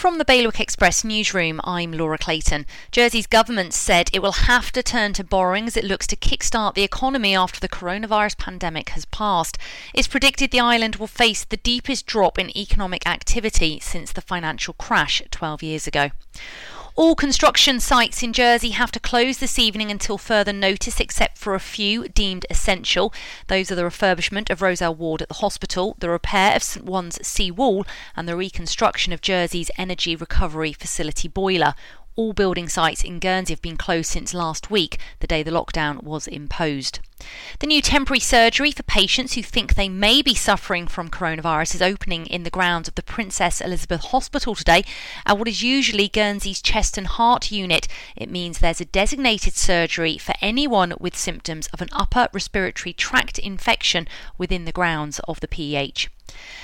From the Bailiwick Express newsroom, I'm Laura Clayton. Jersey's government said it will have to turn to borrowing as it looks to kickstart the economy after the coronavirus pandemic has passed. It's predicted the island will face the deepest drop in economic activity since the financial crash 12 years ago. All construction sites in Jersey have to close this evening until further notice, except for a few deemed essential. Those are the refurbishment of Rozel Ward at the hospital, the repair of St Ouen's sea wall, and the reconstruction of Jersey's energy recovery facility boiler. All building sites in Guernsey have been closed since last week, the day the lockdown was imposed. The new temporary surgery for patients who think they may be suffering from coronavirus is opening in the grounds of the Princess Elizabeth Hospital today at what is usually Guernsey's chest and heart unit. It means there's a designated surgery for anyone with symptoms of an upper respiratory tract infection within the grounds of the PEH.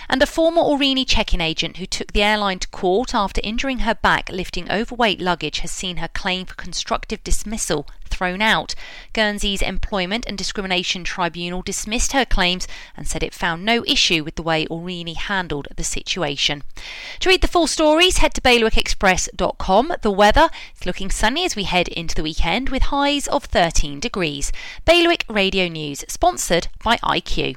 And a former Aurigny check-in agent who took the airline to court after injuring her back lifting overweight luggage has seen her claim for constructive dismissal thrown out. Guernsey's Employment and Discrimination Tribunal dismissed her claims and said it found no issue with the way Aurigny handled the situation. To read the full stories, head to bailiwickexpress.com. The weather is looking sunny as we head into the weekend with highs of 13 degrees. Bailiwick Radio News, sponsored by IQ.